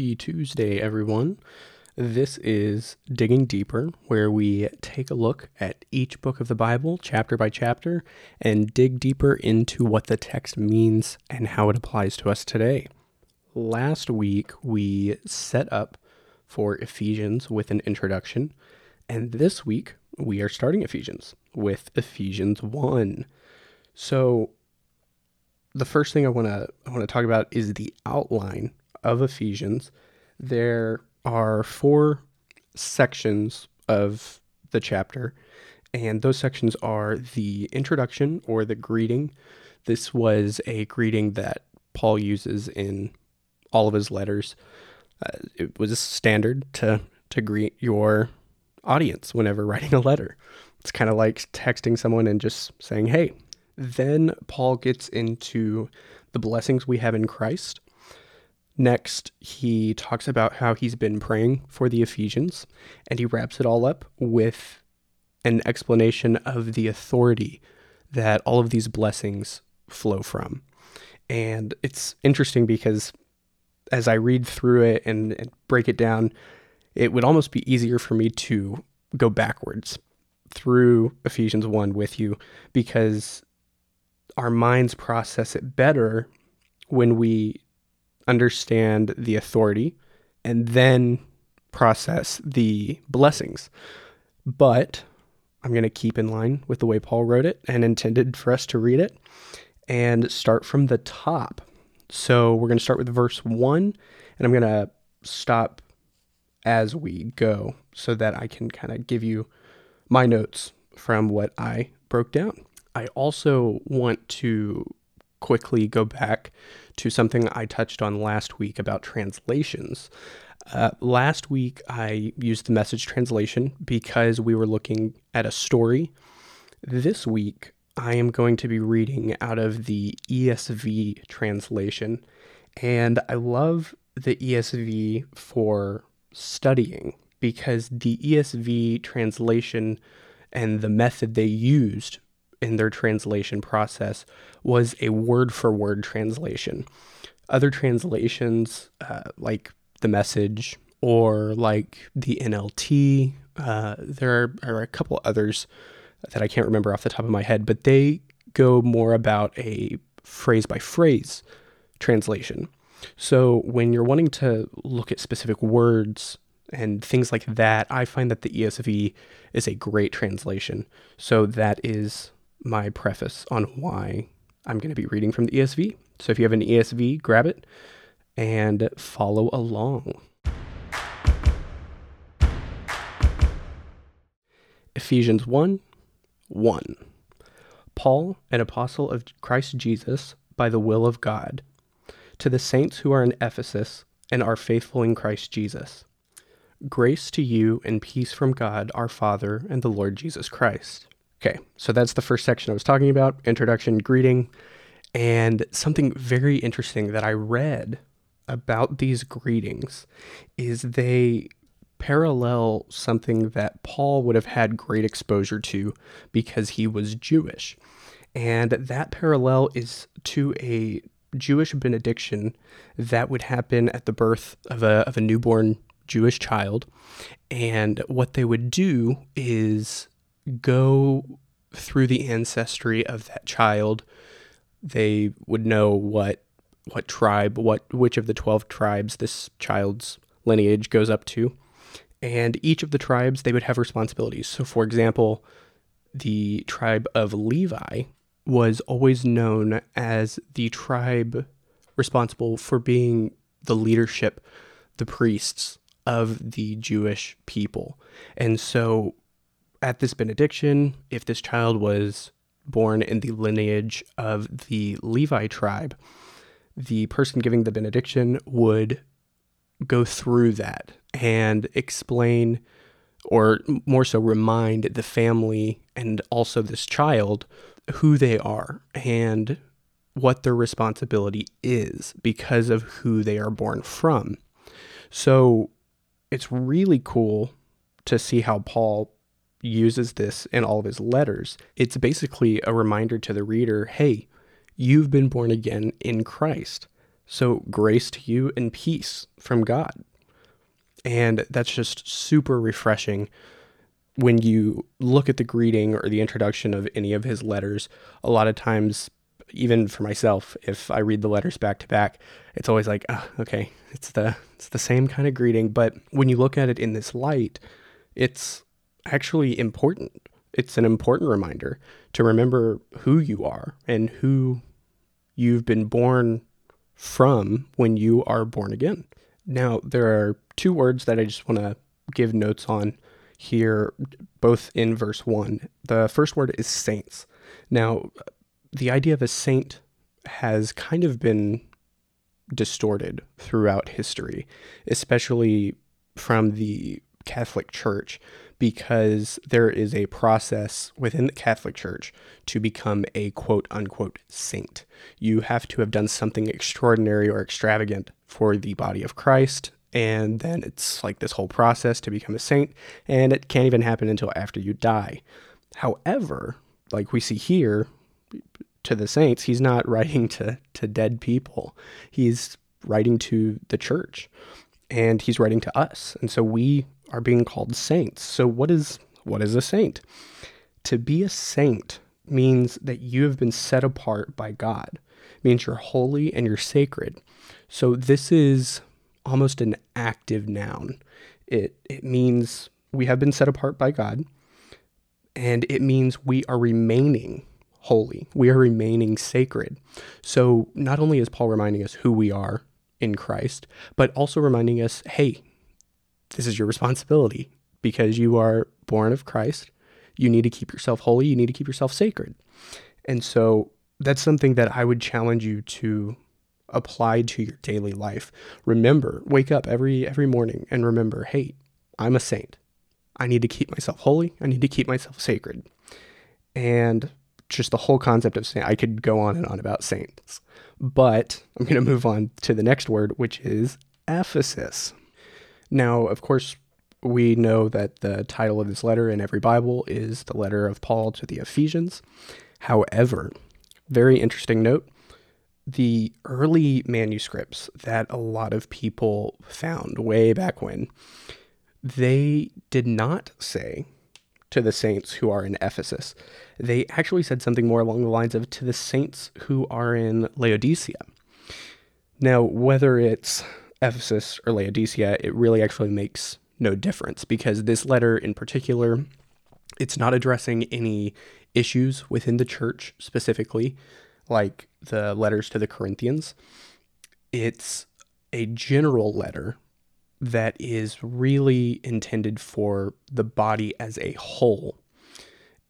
Happy Tuesday, everyone. This is Digging Deeper, where we take a look at each book of the Bible, chapter by chapter, and dig deeper into what the text means and how it applies to us today. Last week, we set up for Ephesians with an introduction, and this week, we are starting Ephesians with Ephesians 1. So, the first thing I want to I want to talk about is the outline of Ephesians. There are four sections of the chapter, and those sections are the introduction or the greeting. This was a greeting that Paul uses in all of his letters. Uh, it was standard to to greet your audience whenever writing a letter. It's kind of like texting someone and just saying, "Hey." Then Paul gets into the blessings we have in Christ Next, he talks about how he's been praying for the Ephesians, and he wraps it all up with an explanation of the authority that all of these blessings flow from. And it's interesting because as I read through it and, and break it down, it would almost be easier for me to go backwards through Ephesians 1 with you because our minds process it better when we understand the authority and then process the blessings. But I'm going to keep in line with the way Paul wrote it and intended for us to read it and start from the top. So we're going to start with verse 1 and I'm going to stop as we go so that I can kind of give you my notes from what I broke down. I also want to quickly go back to something I touched on last week about translations. Uh, last week, I used the message translation because we were looking at a story. This week, I am going to be reading out of the ESV translation. And I love the ESV for studying because the ESV translation and the method they used in their translation process was a word for word translation. Other translations, uh, like the message or like the NLT, uh, there are, are, a couple others that I can't remember off the top of my head, but they go more about a phrase by phrase translation. So when you're wanting to look at specific words and things like that, I find that the ESV is a great translation. So that is my preface on why I'm going to be reading from the ESV. So if you have an ESV, grab it and follow along. Ephesians 1 1. Paul, an apostle of Christ Jesus, by the will of God, to the saints who are in Ephesus and are faithful in Christ Jesus. Grace to you and peace from God our Father and the Lord Jesus Christ. Okay, so that's the first section I was talking about introduction, greeting. And something very interesting that I read about these greetings is they parallel something that Paul would have had great exposure to because he was Jewish. And that parallel is to a Jewish benediction that would happen at the birth of a, of a newborn Jewish child. And what they would do is go through the ancestry of that child, they would know what what tribe, what which of the 12 tribes this child's lineage goes up to. And each of the tribes they would have responsibilities. So for example, the tribe of Levi was always known as the tribe responsible for being the leadership, the priests of the Jewish people. And so at this benediction, if this child was born in the lineage of the Levi tribe, the person giving the benediction would go through that and explain, or more so, remind the family and also this child who they are and what their responsibility is because of who they are born from. So it's really cool to see how Paul uses this in all of his letters. It's basically a reminder to the reader hey, you've been born again in Christ. So, grace to you and peace from God. And that's just super refreshing when you look at the greeting or the introduction of any of his letters. A lot of times, even for myself, if I read the letters back to back, it's always like, oh, okay, it's the it's the same kind of greeting. But when you look at it in this light, it's actually important. It's an important reminder to remember who you are and who you've been born from when you are born again. Now, there are two words that I just want to give notes on here, both in verse 1. The first word is saints. Now, the idea of a saint has kind of been distorted throughout history, especially from the Catholic Church, because there is a process within the Catholic Church to become a quote unquote saint. You have to have done something extraordinary or extravagant for the body of Christ. And then it's like this whole process to become a saint, and it can't even happen until after you die. However, like we see here, to the saints, he's not writing to, to dead people. He's writing to the church and he's writing to us. And so we are being called saints. So what is what is a saint? To be a saint means that you have been set apart by God. It means you're holy and you're sacred. So this is almost an active noun. It it means we have been set apart by God and it means we are remaining holy. We are remaining sacred. So not only is Paul reminding us who we are in Christ, but also reminding us, hey, this is your responsibility because you are born of Christ. You need to keep yourself holy. You need to keep yourself sacred. And so that's something that I would challenge you to apply to your daily life. Remember, wake up every every morning and remember, hey, I'm a saint. I need to keep myself holy. I need to keep myself sacred. And just the whole concept of saint, I could go on and on about saints. But I'm going to move on to the next word, which is Ephesus. Now, of course, we know that the title of this letter in every Bible is the letter of Paul to the Ephesians. However, very interesting note the early manuscripts that a lot of people found way back when, they did not say to the saints who are in Ephesus. They actually said something more along the lines of to the saints who are in Laodicea. Now, whether it's Ephesus or Laodicea, it really actually makes no difference because this letter in particular, it's not addressing any issues within the church specifically, like the letters to the Corinthians. It's a general letter that is really intended for the body as a whole.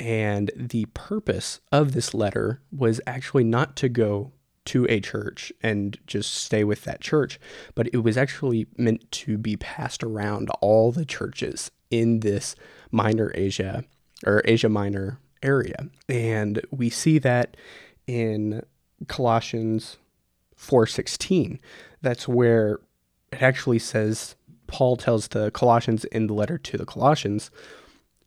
And the purpose of this letter was actually not to go to a church and just stay with that church, but it was actually meant to be passed around all the churches in this minor Asia or Asia Minor area. And we see that in Colossians 4:16. That's where it actually says Paul tells the Colossians in the letter to the Colossians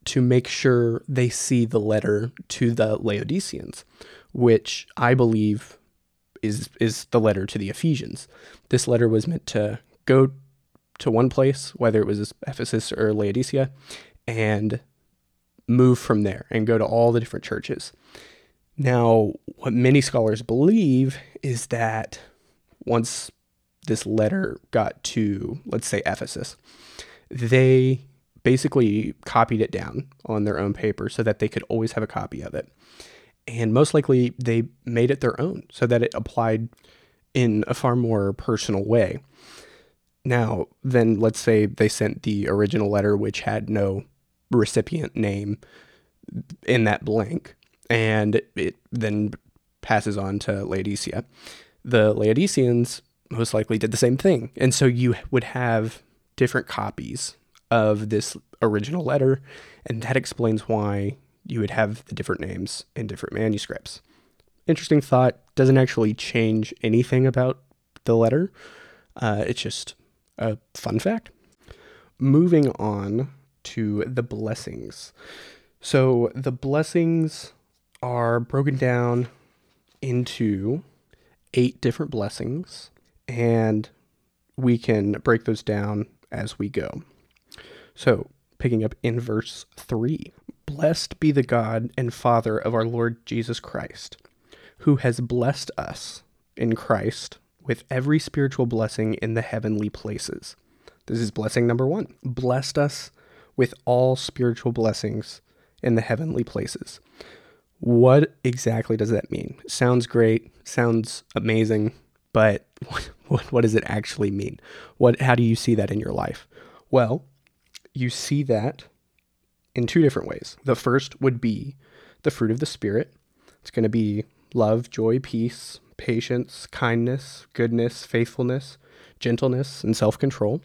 to make sure they see the letter to the Laodiceans, which I believe is is the letter to the Ephesians. This letter was meant to go to one place, whether it was Ephesus or Laodicea, and move from there and go to all the different churches. Now, what many scholars believe is that once this letter got to, let's say, Ephesus, they basically copied it down on their own paper so that they could always have a copy of it and most likely they made it their own so that it applied in a far more personal way. Now, then let's say they sent the original letter, which had no recipient name in that blank, and it then passes on to Laodicea. The Laodiceans most likely did the same thing. And so you would have different copies of this original letter, and that explains why you would have the different names in different manuscripts. Interesting thought, doesn't actually change anything about the letter. Uh, it's just a fun fact. Moving on to the blessings. So the blessings are broken down into eight different blessings. and we can break those down as we go. So, picking up in verse 3 Blessed be the God and Father of our Lord Jesus Christ, who has blessed us in Christ with every spiritual blessing in the heavenly places. This is blessing number one. Blessed us with all spiritual blessings in the heavenly places. What exactly does that mean? Sounds great, sounds amazing, but what, what does it actually mean? What how do you see that in your life? Well, you see that in two different ways. The first would be the fruit of the spirit. It's going to be love, joy, peace, patience, kindness, goodness, faithfulness, gentleness, and self-control.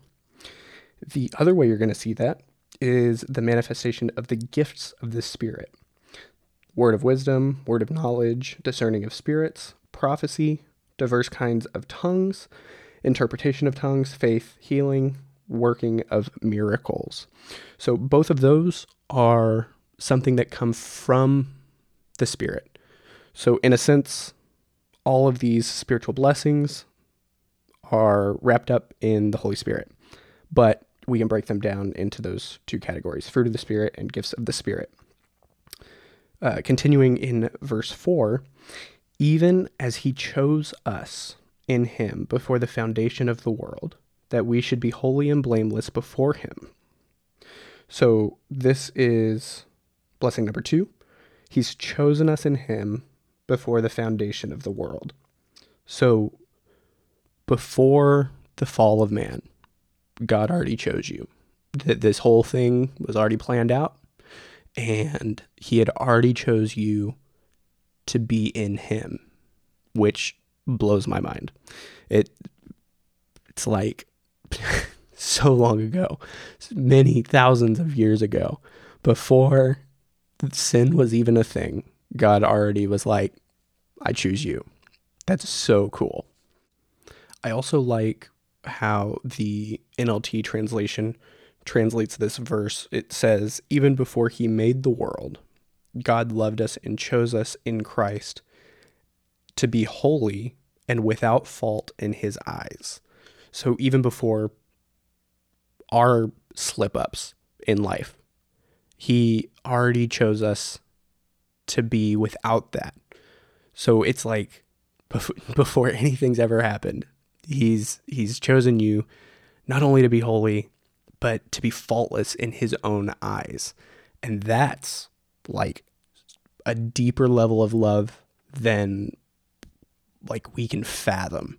The other way you're going to see that is the manifestation of the gifts of the Spirit word of wisdom, word of knowledge, discerning of spirits, prophecy, diverse kinds of tongues, interpretation of tongues, faith, healing, working of miracles. So both of those are something that come from the Spirit. So, in a sense, all of these spiritual blessings are wrapped up in the Holy Spirit. But we can break them down into those two categories fruit of the Spirit and gifts of the Spirit. Uh, continuing in verse 4 even as he chose us in him before the foundation of the world, that we should be holy and blameless before him. So, this is blessing number two. He's chosen us in him before the foundation of the world. So, before the fall of man, God already chose you. That this whole thing was already planned out and he had already chose you to be in him, which blows my mind. It it's like so long ago, many thousands of years ago, before sin was even a thing. God already was like, I choose you. That's so cool. I also like how the NLT translation translates this verse. It says, Even before he made the world, God loved us and chose us in Christ to be holy and without fault in his eyes. So even before our slip ups in life, he already chose us to be without that. So it's like before anything's ever happened, he's he's chosen you not only to be holy, but to be faultless in his own eyes. And that's like a deeper level of love than like we can fathom.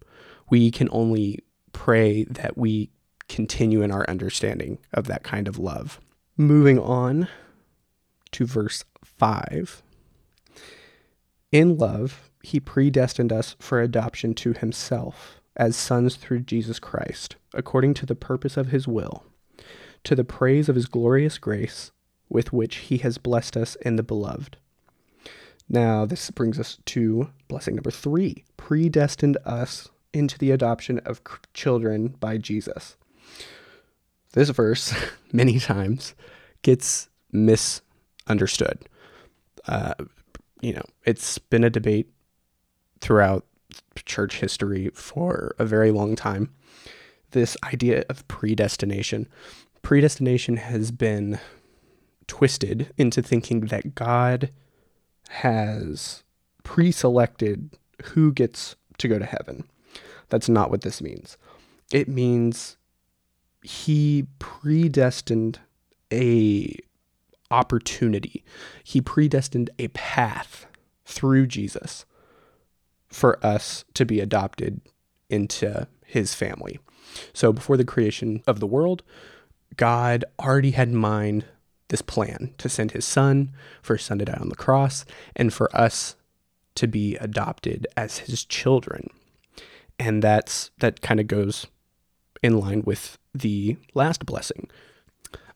We can only pray that we continue in our understanding of that kind of love. Moving on to verse 5. In love, he predestined us for adoption to himself as sons through Jesus Christ, according to the purpose of his will, to the praise of his glorious grace with which he has blessed us in the beloved. Now, this brings us to blessing number three predestined us into the adoption of children by Jesus. This verse, many times, gets misunderstood. Uh, you know, it's been a debate throughout church history for a very long time. This idea of predestination. Predestination has been twisted into thinking that God has pre selected who gets to go to heaven. That's not what this means. It means he predestined a opportunity. He predestined a path through Jesus for us to be adopted into his family. So before the creation of the world, God already had in mind this plan to send his son, for his son to die on the cross, and for us to be adopted as his children. And that's that kind of goes in line with the last blessing.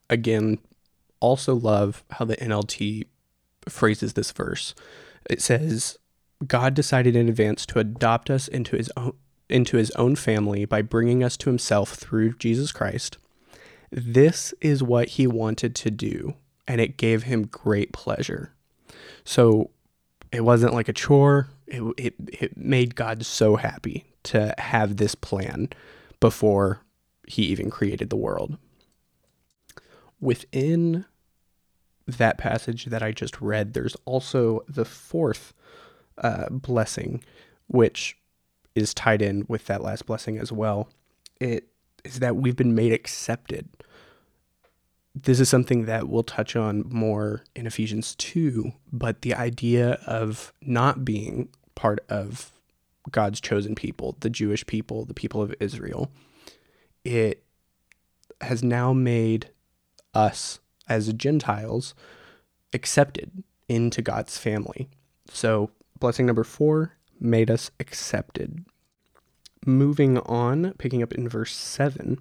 Again, also love how the NLT phrases this verse. It says, God decided in advance to adopt us into his own into his own family by bringing us to himself through Jesus Christ. This is what he wanted to do, and it gave him great pleasure. So It wasn't like a chore. It, it, it made God so happy to have this plan before he even created the world. Within that passage that I just read, there's also the fourth uh, blessing, which is tied in with that last blessing as well. It is that we've been made accepted. This is something that we'll touch on more in Ephesians 2, but the idea of not being part of God's chosen people, the Jewish people, the people of Israel, it has now made us as Gentiles accepted into God's family. So, blessing number four made us accepted. Moving on, picking up in verse 7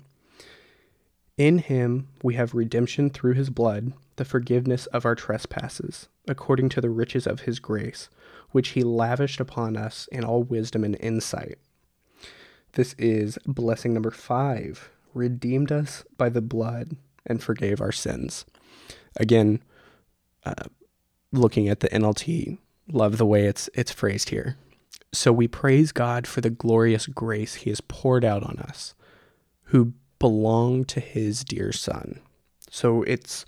In him we have redemption through his blood, the forgiveness of our trespasses, according to the riches of his grace, which he lavished upon us in all wisdom and insight. This is blessing number five redeemed us by the blood and forgave our sins. Again, uh, looking at the NLT, love the way it's it's phrased here. So we praise God for the glorious grace he has poured out on us who belong to his dear son. So it's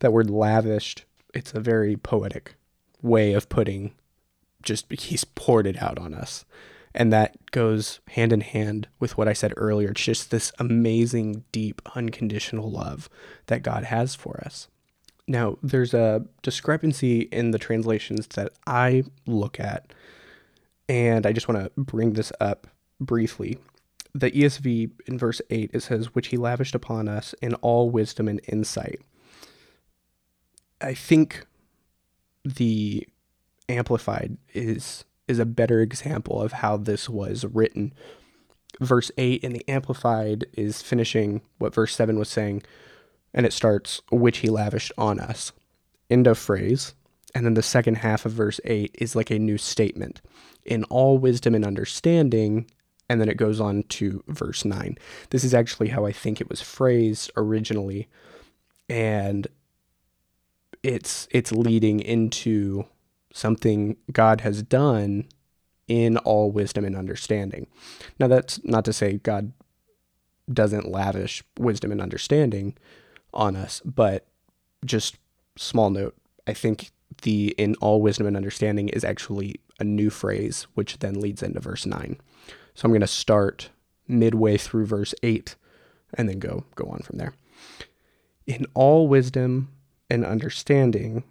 that word lavished, it's a very poetic way of putting just he's poured it out on us. And that goes hand in hand with what I said earlier. It's just this amazing, deep, unconditional love that God has for us. Now, there's a discrepancy in the translations that I look at, and I just want to bring this up briefly. The ESV in verse 8, it says, Which he lavished upon us in all wisdom and insight. I think the Amplified is is a better example of how this was written. Verse 8 in the Amplified is finishing what verse 7 was saying, and it starts, which he lavished on us. End of phrase. And then the second half of verse 8 is like a new statement. In all wisdom and understanding, and then it goes on to verse 9. This is actually how I think it was phrased originally. And it's it's leading into something God has done in all wisdom and understanding. Now, that's not to say God doesn't lavish wisdom and understanding on us, but just small note, I think the in all wisdom and understanding is actually a new phrase, which then leads into verse 9. So I'm going to start midway through verse 8 and then go go on from there. In all wisdom and understanding,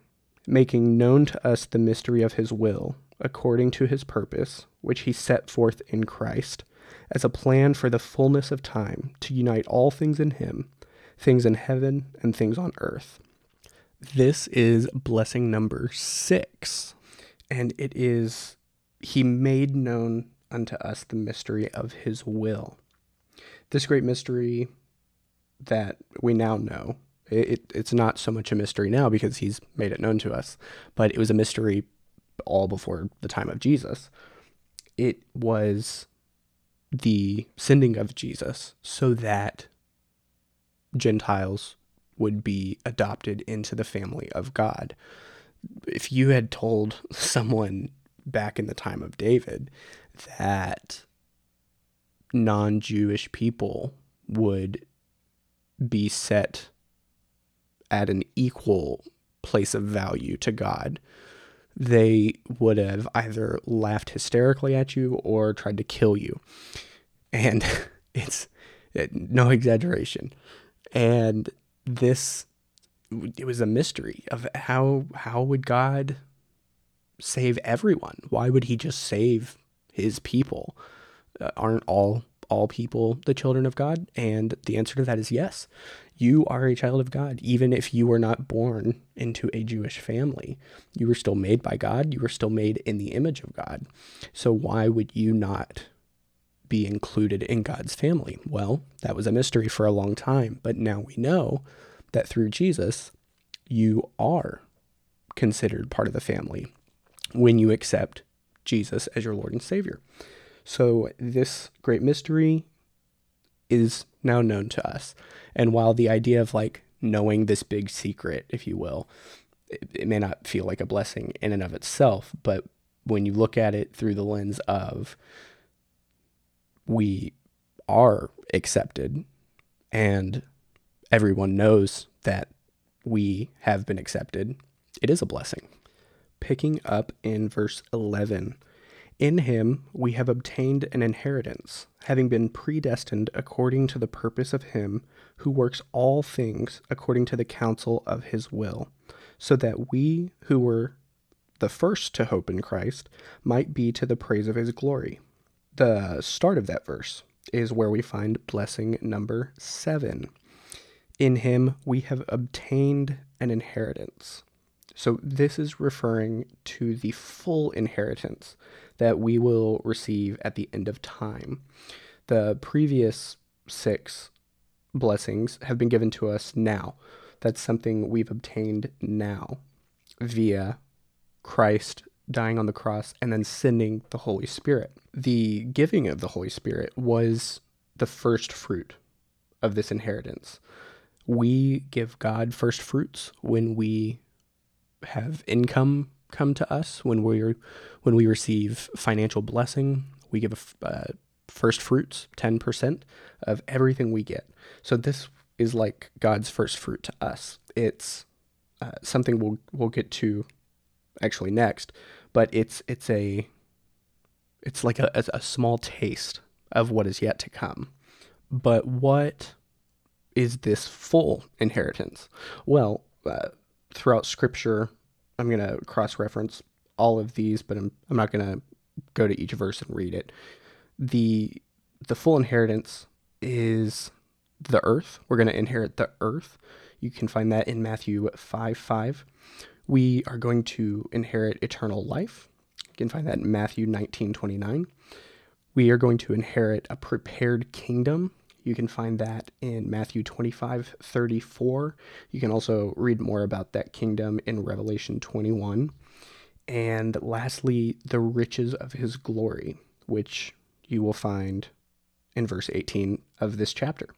making known to us the mystery of his will, according to his purpose, which he set forth in Christ, as a plan for the fullness of time to unite all things in him, things in heaven and things on earth. This is blessing number six, and it is He made known unto us the mystery of His will. This great mystery that we now know it, it's not so much a mystery now because he's made it known to us, but it was a mystery all before the time of Jesus. It was the sending of Jesus so that Gentiles would be adopted into the family of God. If you had told someone back in the time of David that non Jewish people would be set at an equal place of value to God, they would have either laughed hysterically at you or tried to kill you. And it's no exaggeration. And this it was a mystery of how how would God save everyone? Why would he just save his people? Uh, aren't all all people the children of God? And the answer to that is yes you are a child of God, even if you were not born into a Jewish family. You were still made by God, you were still made in the image of God. So, why would you not be included in God's family? Well, that was a mystery for a long time, but now we know that through Jesus, you are considered part of the family when you accept Jesus as your Lord and Savior. So, this great mystery is now known to us. And while the idea of like knowing this big secret, if you will, it, it may not feel like a blessing in and of itself, but when you look at it through the lens of we are accepted and everyone knows that we have been accepted, it is a blessing. Picking up in verse 11 In him we have obtained an inheritance, having been predestined according to the purpose of him who works all things according to the counsel of his will, so that we who were the first to hope in Christ might be to the praise of his glory. The start of that verse is where we find blessing number seven. In him we have obtained an inheritance. So, this is referring to the full inheritance that we will receive at the end of time. The previous six blessings have been given to us now. That's something we've obtained now via Christ dying on the cross and then sending the Holy Spirit. The giving of the Holy Spirit was the first fruit of this inheritance. We give God first fruits when we have income come to us, when we when we receive financial blessing, we give a, uh, first fruits, 10% of everything we get. So this is like God's first fruit to us. It's uh, something we'll we'll get to actually next, but it's it's a it's like a, a small taste of what is yet to come. But what is this full inheritance? Well, uh, throughout Scripture, I'm going to cross reference all of these, but I'm, I'm not going to go to each verse and read it. The the full inheritance is the earth. We're going to inherit the earth. You can find that in Matthew 5 5. We are going to inherit eternal life. You can find that in Matthew 19 29. We are going to inherit a prepared kingdom. You can find that in Matthew 25 34. You can also read more about that kingdom in Revelation 21. And lastly, the riches of his glory, which you will find in verse 18 of this chapter.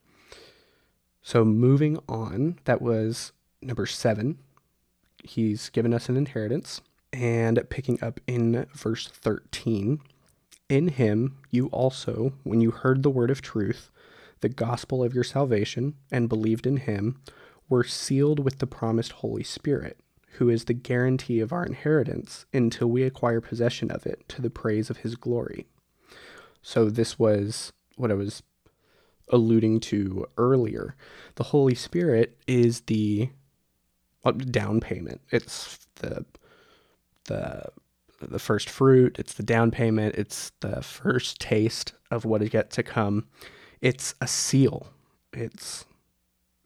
So, moving on, that was number seven. He's given us an inheritance. And picking up in verse 13, in him you also, when you heard the word of truth, the gospel of your salvation, and believed in him, were sealed with the promised Holy Spirit, who is the guarantee of our inheritance until we acquire possession of it to the praise of his glory. So, this was what I was alluding to earlier. The Holy Spirit is the uh, down payment. It's the the the first fruit. It's the down payment. It's the first taste of what is yet to come. It's a seal. It's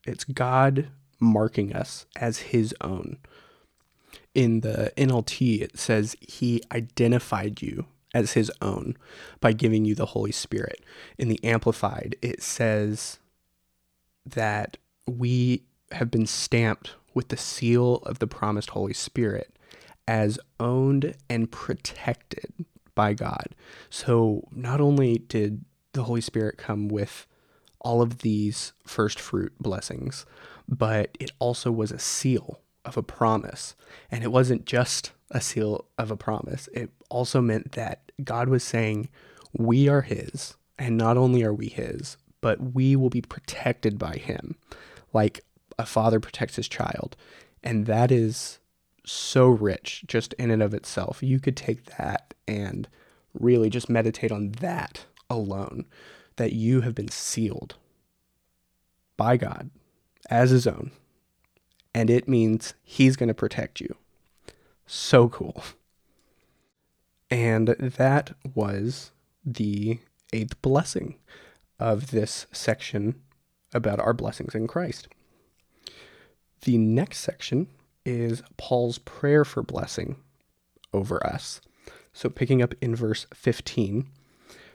it's God marking us as His own. In the NLT, it says He identified you as His own by giving you the Holy Spirit. In the Amplified, it says that we have been stamped with the seal of the promised Holy Spirit as owned and protected by God. So not only did the Holy Spirit come with all of these first fruit blessings, but it also was a seal of a promise. And it wasn't just a seal of a promise, it also meant that God was saying, We are His. And not only are we His, but we will be protected by Him, like a father protects his child. And that is so rich just in and of itself. You could take that and really just meditate on that alone that you have been sealed by God as his own. And it means he's going to protect you. So cool. And that was the eighth blessing of this section about our blessings in Christ. The next section is Paul's prayer for blessing over us. So, picking up in verse 15,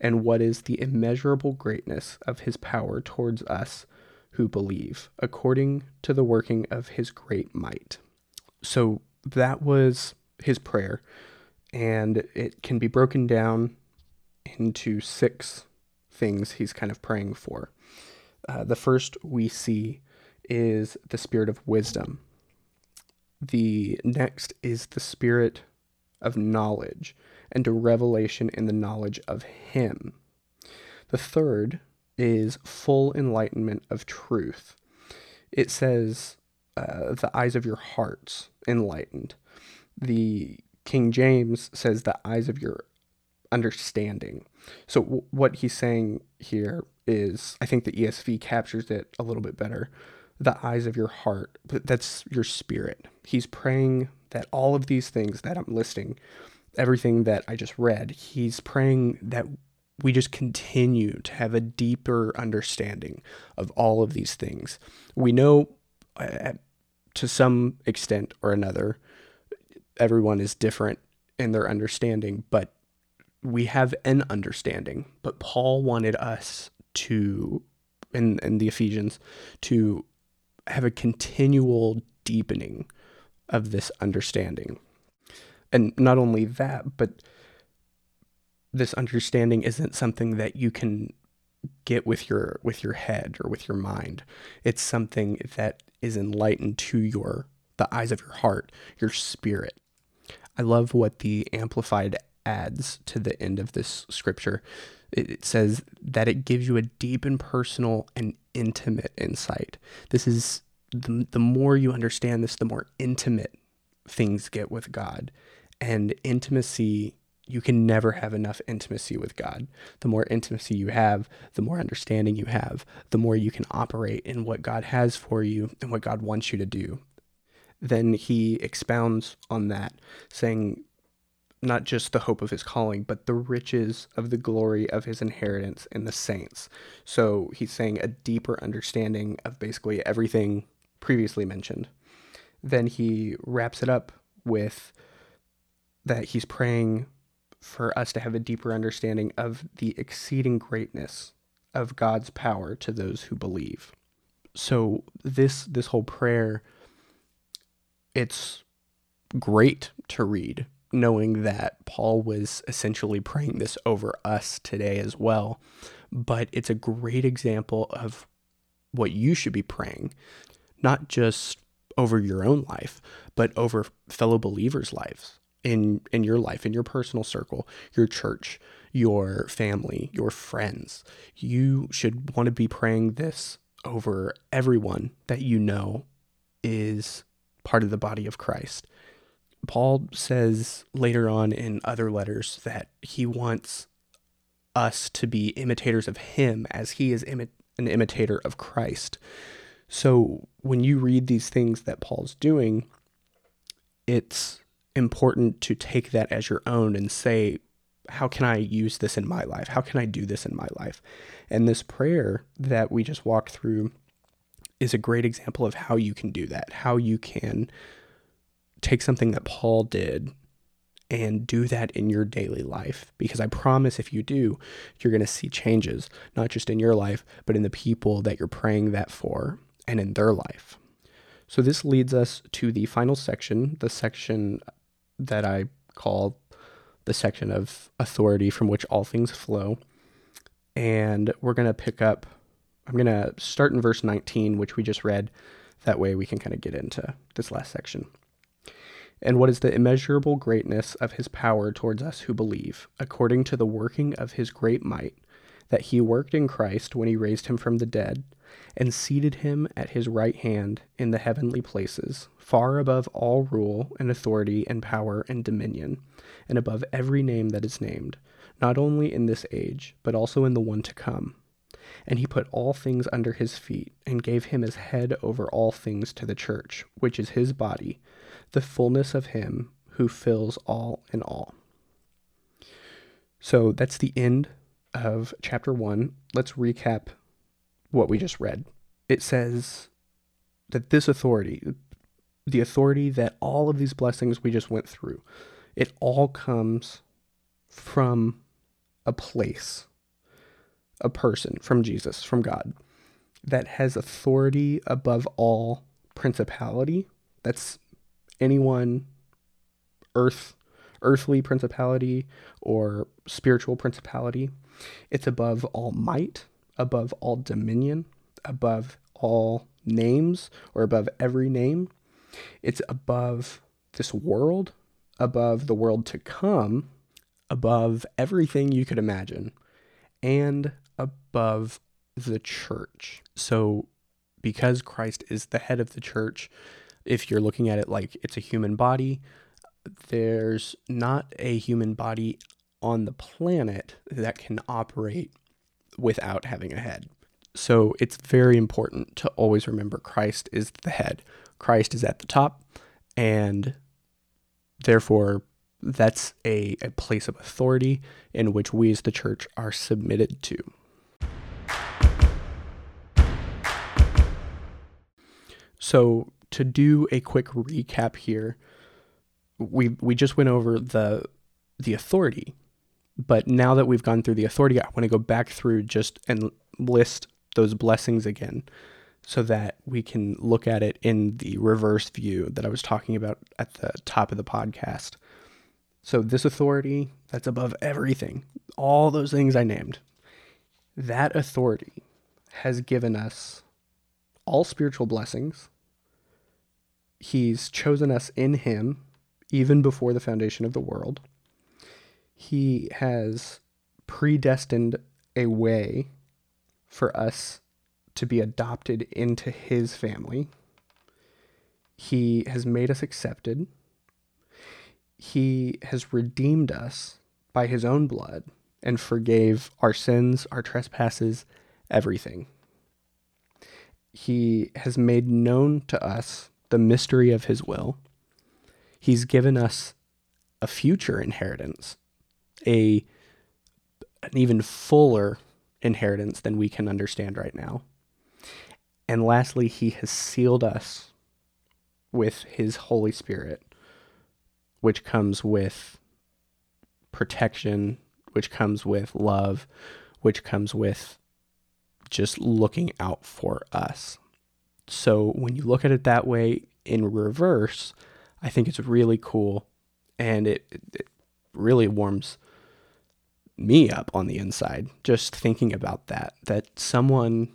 And what is the immeasurable greatness of his power towards us who believe, according to the working of his great might? So that was his prayer, and it can be broken down into six things he's kind of praying for. Uh, the first we see is the spirit of wisdom. The next is the spirit of knowledge and a revelation in the knowledge of Him. The third is full enlightenment of truth. It says, uh, the eyes of your hearts enlightened. The King James says, the eyes of your understanding. So, w- what he's saying here is, I think the ESV captures it a little bit better. The eyes of your heart, that's your spirit. He's praying that all of these things that I'm listing, everything that I just read, he's praying that we just continue to have a deeper understanding of all of these things. We know uh, to some extent or another, everyone is different in their understanding, but we have an understanding. But Paul wanted us to, in, in the Ephesians, to have a continual deepening of this understanding. And not only that, but this understanding isn't something that you can get with your with your head or with your mind. It's something that is enlightened to your the eyes of your heart, your spirit. I love what the amplified adds to the end of this scripture. It, says that it gives you a deep and personal and intimate insight. This is the, the more you understand this, the more intimate things get with God. And intimacy, you can never have enough intimacy with God. The more intimacy you have, the more understanding you have, the more you can operate in what God has for you and what God wants you to do. Then he expounds on that, saying, not just the hope of his calling, but the riches of the glory of his inheritance in the saints. So he's saying a deeper understanding of basically everything previously mentioned. Then he wraps it up with that he's praying for us to have a deeper understanding of the exceeding greatness of God's power to those who believe. So this this whole prayer it's great to read knowing that Paul was essentially praying this over us today as well. But it's a great example of what you should be praying, not just over your own life, but over fellow believers' lives in in your life, in your personal circle, your church, your family, your friends. You should want to be praying this over everyone that you know is part of the body of Christ. Paul says later on in other letters that he wants us to be imitators of him as he is imi- an imitator of Christ. So when you read these things that Paul's doing, it's important to take that as your own and say, how can I use this in my life? How can I do this in my life? And this prayer that we just walked through is a great example of how you can do that, how you can take something that Paul did and do that in your daily life. Because I promise if you do, you're going to see changes, not just in your life, but in the people that you're praying that for and in their life. So this leads us to the final section, the section that I call the section of authority from which all things flow. And we're going to pick up, I'm going to start in verse 19, which we just read. That way we can kind of get into this last section and what is the immeasurable greatness of his power towards us who believe, according to the working of his great might, that he worked in Christ when he raised him from the dead, and seated him at his right hand in the heavenly places, far above all rule and authority and power and dominion, and above every name that is named, not only in this age, but also in the one to come. And he put all things under his feet, and gave him as head over all things to the church, which is his body the fullness of Him who fills all in all. So that's the end of chapter one. Let's recap what we just read. It says that this authority, the authority that all of these blessings we just went through, It all comes from a place, a person, from Jesus, from God, that has authority above all principality. That's anyone, earth, earthly principality or spiritual principality. It's above all might, above all dominion, above all names, or above every name. It's above this world, above the world to come, above everything you could imagine, and above the church. So, because Christ is the head of the church, if you're looking at it like it's a human body, there's not a human body on the planet that can operate without having a head. So it's very important to always remember Christ is the head. Christ is at the top, and therefore that's a, a place of authority in which we as the church are submitted to. So to do a quick recap here, we we just went over the the authority, but now that we've gone through the authority, I want to go back through just and list those blessings again so that we can look at it in the reverse view that I was talking about at the top of the podcast. So, this authority that's above everything, all those things I named, that authority has given us all spiritual blessings. He's chosen us in Him even before the foundation of the world. He has predestined a way for us to be adopted into His family. He has made us accepted. He has redeemed us by His own blood and forgave our sins, our trespasses, everything. He has made known to us the mystery of His will He's given us a future inheritance, a an even fuller inheritance than we can understand right now. And lastly, he has sealed us with his Holy Spirit, which comes with protection, which comes with love, which comes with just looking out for us. So when you look at it that way in reverse, I think it's really cool and it, it really warms me up on the inside just thinking about that that someone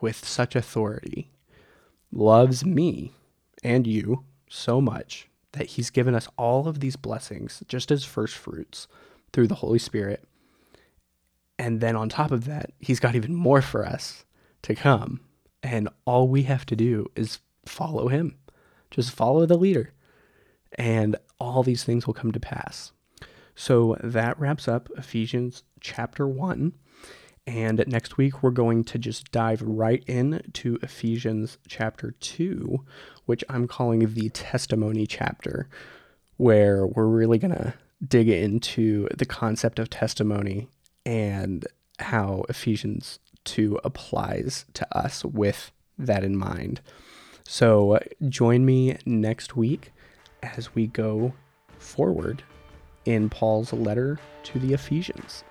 with such authority loves me and you so much that he's given us all of these blessings just as first fruits through the Holy Spirit. And then on top of that, he's got even more for us to come. And all we have to do is follow him. Just follow the leader and all these things will come to pass. So that wraps up Ephesians chapter 1. And next week, we're going to just dive right in to Ephesians chapter 2, which I'm calling the testimony chapter, where we're really going to dig into the concept of testimony and how Ephesians 2 applies to us with that in mind. So join me next week as we go forward in Paul's letter to the Ephesians.